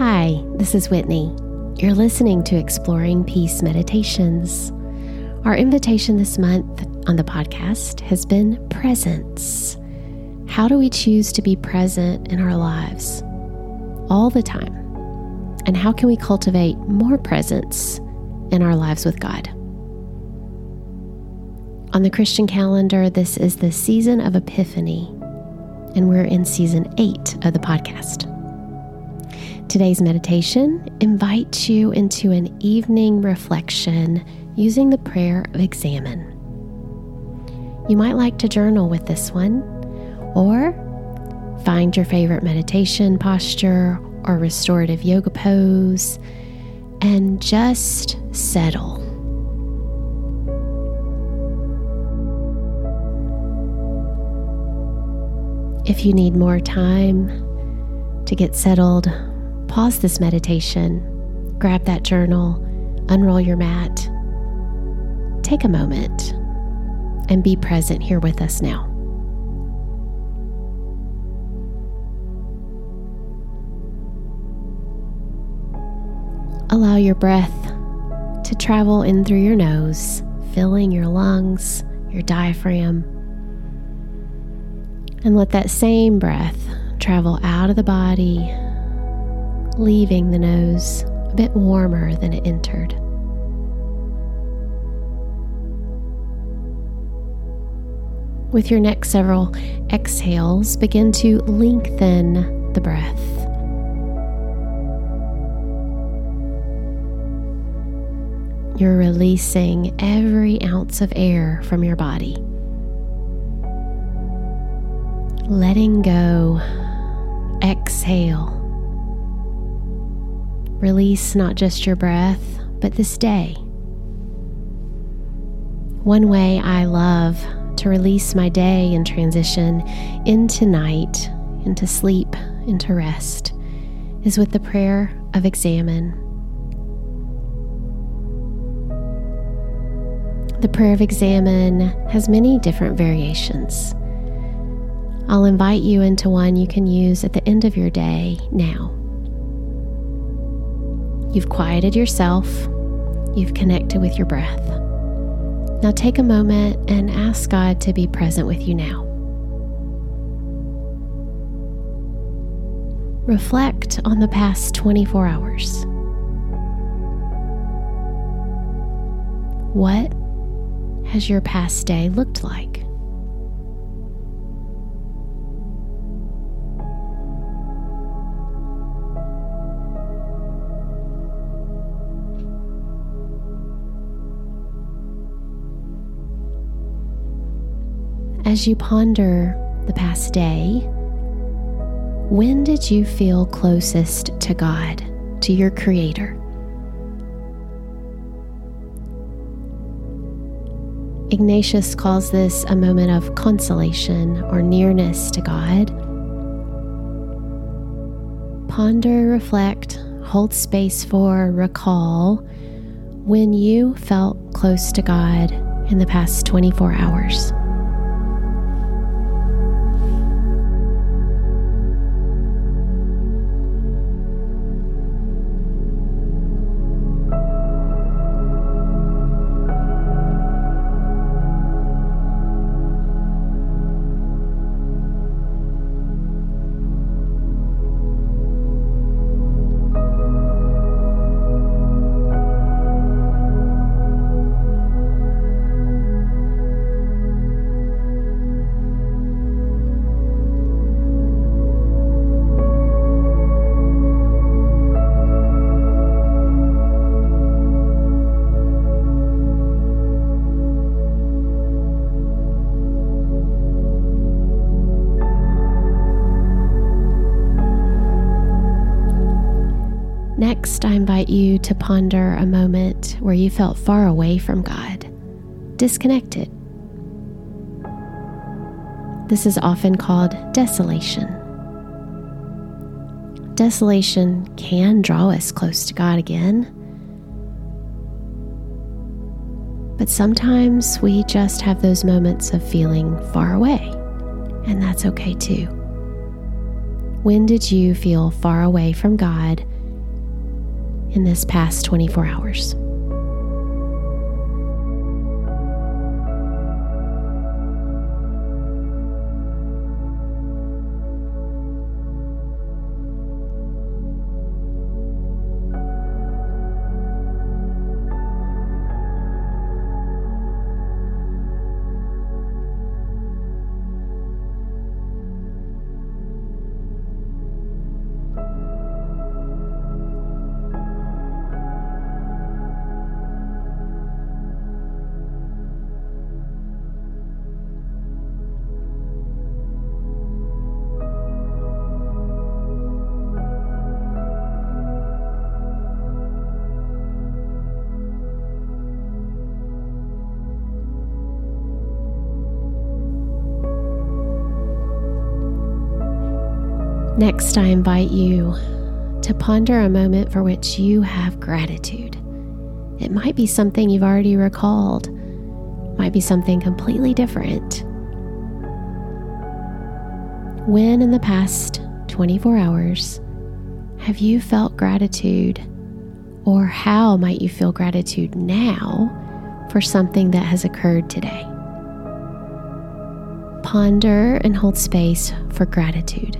Hi, this is Whitney. You're listening to Exploring Peace Meditations. Our invitation this month on the podcast has been presence. How do we choose to be present in our lives all the time? And how can we cultivate more presence in our lives with God? On the Christian calendar, this is the season of Epiphany, and we're in season eight of the podcast. Today's meditation invites you into an evening reflection using the prayer of examen. You might like to journal with this one, or find your favorite meditation posture or restorative yoga pose and just settle. If you need more time to get settled, pause this meditation, grab that journal, unroll your mat, take a moment, and be present here with us now. Allow your breath to travel in through your nose, filling your lungs, your diaphragm. And let that same breath travel out of the body leaving the nose a bit warmer than it entered. With your next several exhales, begin to lengthen the breath. You're releasing every ounce of air from your body. Letting go, exhale. Release not just your breath, but this day. One way I love to release my day and transition into night, into sleep, into rest is with the prayer of examen. The prayer of examen has many different variations. I'll invite you into one you can use at the end of your day now. You've quieted yourself, you've connected with your breath. Now take a moment and ask God to be present with you now. Reflect on the past 24 hours. What has your past day looked like? As you ponder the past day, when did you feel closest to God, to your Creator? Ignatius calls this a moment of consolation or nearness to God. Ponder, reflect, hold space for, recall when you felt close to God in the past 24 hours. Next, I invite you to ponder a moment where you felt far away from God, disconnected. This is often called desolation. Desolation can draw us close to God again, but sometimes we just have those moments of feeling far away, and that's okay too. When did you feel far away from God in this past 24 hours. Next, I invite you to ponder a moment for which you have gratitude. It might be something you've already recalled, might be something completely different. When in the past 24 hours have you felt gratitude, or how might you feel gratitude now for something that has occurred today? Ponder and hold space for gratitude.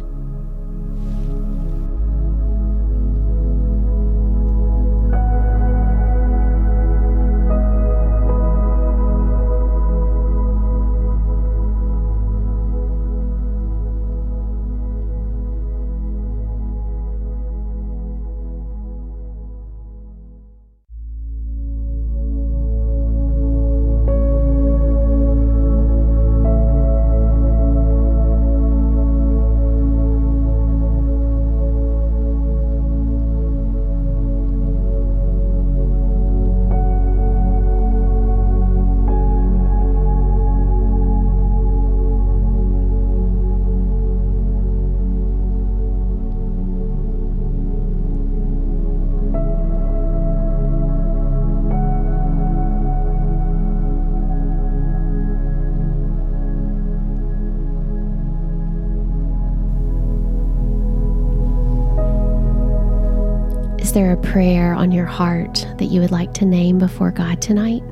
Is there a prayer on your heart that you would like to name before God tonight?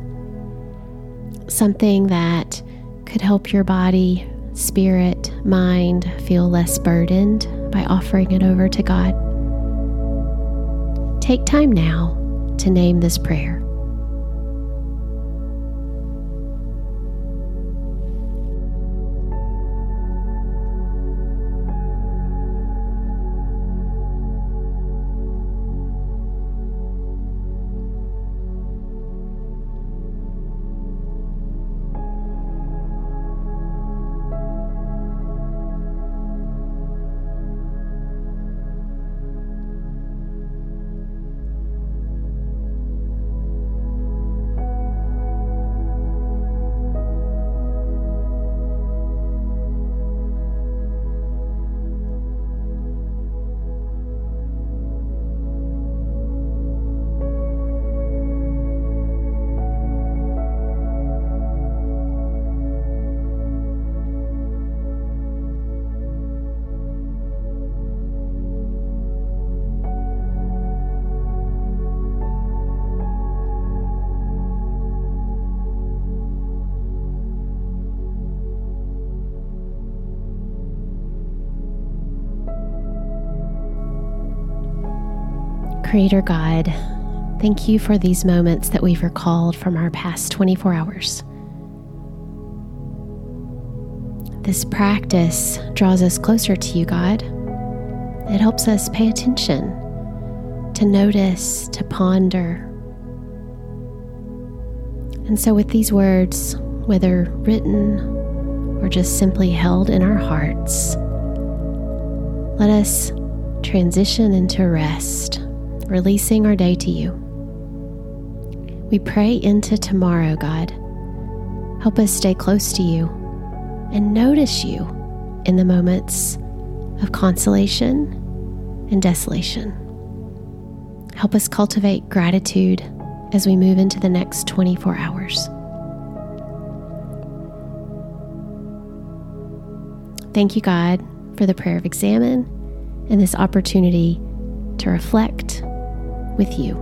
Something that could help your body, spirit, mind feel less burdened by offering it over to God? Take time now to name this prayer. Creator God, thank you for these moments that we've recalled from our past 24 hours. This practice draws us closer to you, God. It helps us pay attention, to notice, to ponder. And so, with these words, whether written or just simply held in our hearts, let us transition into rest releasing our day to you. We pray into tomorrow, God. Help us stay close to you and notice you in the moments of consolation and desolation. Help us cultivate gratitude as we move into the next 24 hours. Thank you, God, for the prayer of examen and this opportunity to reflect with you.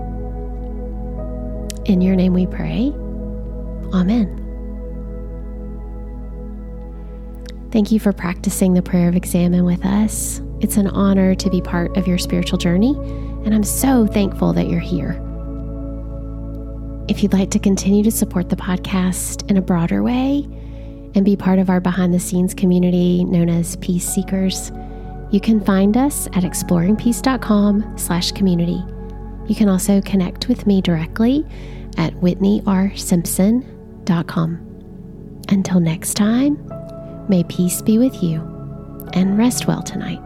In your name we pray. Amen. Thank you for practicing the prayer of examen with us. It's an honor to be part of your spiritual journey, and I'm so thankful that you're here. If you'd like to continue to support the podcast in a broader way and be part of our behind the scenes community known as Peace Seekers, you can find us at exploringpeace.com slash community. You can also connect with me directly at whitneyrsimpson.com. Until next time, may peace be with you and rest well tonight.